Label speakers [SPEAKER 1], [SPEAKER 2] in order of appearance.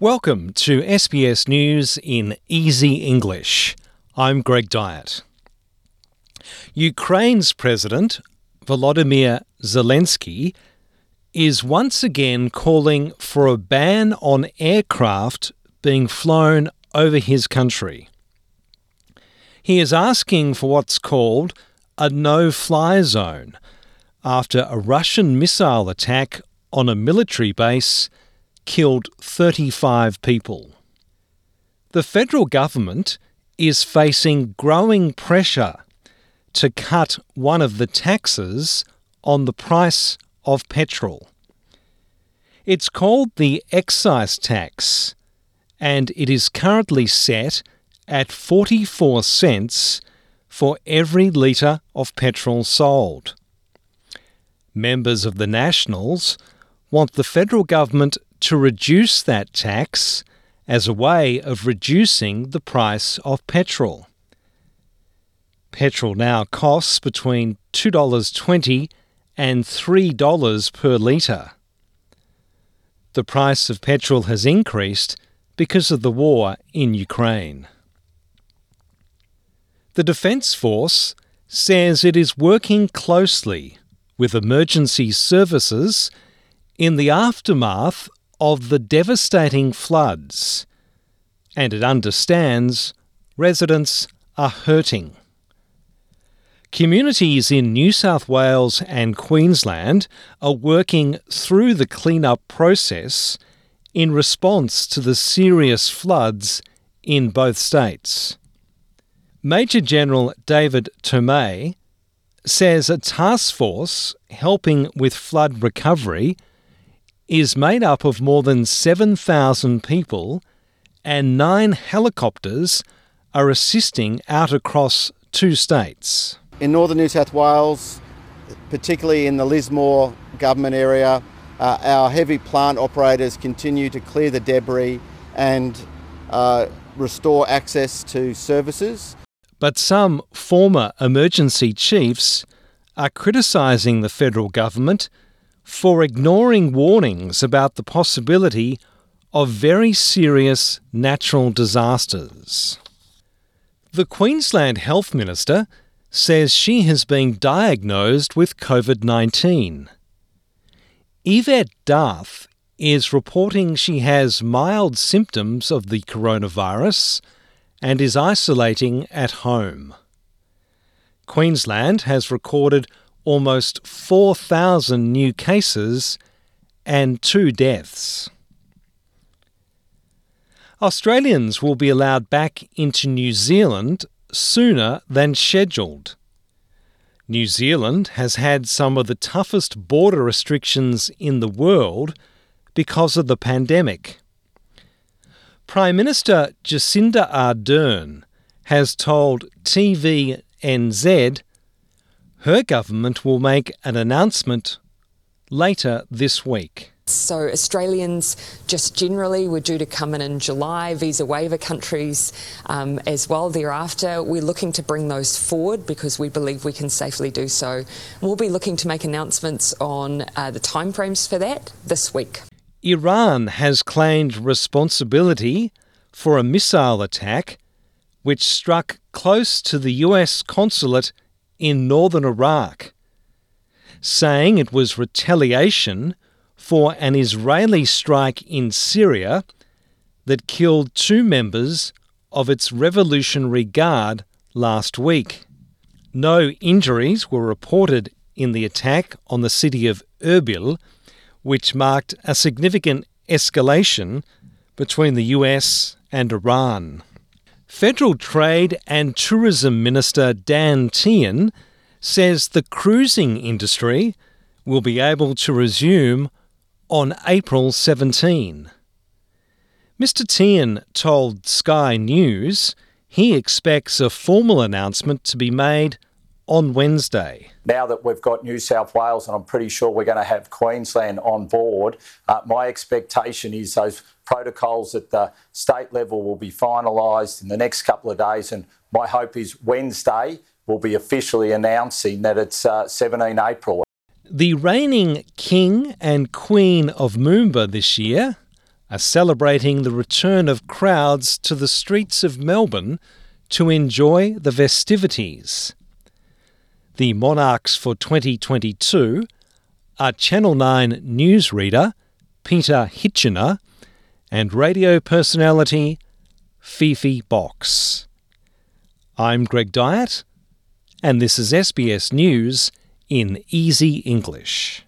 [SPEAKER 1] Welcome to SBS News in Easy English. I'm Greg Dyett. Ukraine's President, Volodymyr Zelensky, is once again calling for a ban on aircraft being flown over his country. He is asking for what's called a no fly zone after a Russian missile attack on a military base killed 35 people. The federal government is facing growing pressure to cut one of the taxes on the price of petrol. It's called the excise tax, and it is currently set at 44 cents for every litre of petrol sold. Members of the Nationals want the federal government to reduce that tax as a way of reducing the price of petrol. Petrol now costs between $2.20 and $3 per litre. The price of petrol has increased because of the war in Ukraine. The Defence Force says it is working closely with emergency services in the aftermath of the devastating floods, and it understands residents are hurting. Communities in New South Wales and Queensland are working through the clean-up process in response to the serious floods in both states. Major General David Thomae says a task force helping with flood recovery is made up of more than 7,000 people, and nine helicopters are assisting out across two states.
[SPEAKER 2] In northern New South Wales, particularly in the Lismore government area, uh, our heavy plant operators continue to clear the debris and uh, restore access to services.
[SPEAKER 1] But some former emergency chiefs are criticising the federal government for ignoring warnings about the possibility of very serious natural disasters. The Queensland Health Minister says she has been diagnosed with COVID 19. Yvette D'Ath is reporting she has mild symptoms of the coronavirus and is isolating at home. Queensland has recorded almost 4,000 new cases and two deaths. Australians will be allowed back into New Zealand sooner than scheduled. New Zealand has had some of the toughest border restrictions in the world because of the pandemic. Prime Minister Jacinda Ardern has told TVNZ her government will make an announcement later this week.
[SPEAKER 3] So, Australians just generally were due to come in in July, visa waiver countries um, as well thereafter. We're looking to bring those forward because we believe we can safely do so. We'll be looking to make announcements on uh, the timeframes for that this week.
[SPEAKER 1] Iran has claimed responsibility for a missile attack which struck close to the US consulate in northern Iraq, saying it was retaliation for an Israeli strike in Syria that killed two members of its Revolutionary Guard last week. No injuries were reported in the attack on the city of Erbil, which marked a significant escalation between the US and Iran. Federal Trade and Tourism Minister Dan Tehan says the cruising industry will be able to resume on April 17. Mr. Tehan told Sky News he expects a formal announcement to be made on Wednesday.
[SPEAKER 4] Now that we've got New South Wales and I'm pretty sure we're going to have Queensland on board, uh, my expectation is those protocols at the state level will be finalised in the next couple of days. And my hope is Wednesday will be officially announcing that it's uh, 17 April.
[SPEAKER 1] The reigning King and Queen of Moomba this year, are celebrating the return of crowds to the streets of Melbourne to enjoy the festivities. The monarchs for 2022 are Channel 9 newsreader Peter Hitchener and radio personality Fifi Box. I'm Greg Dyett, and this is SBS News in Easy English.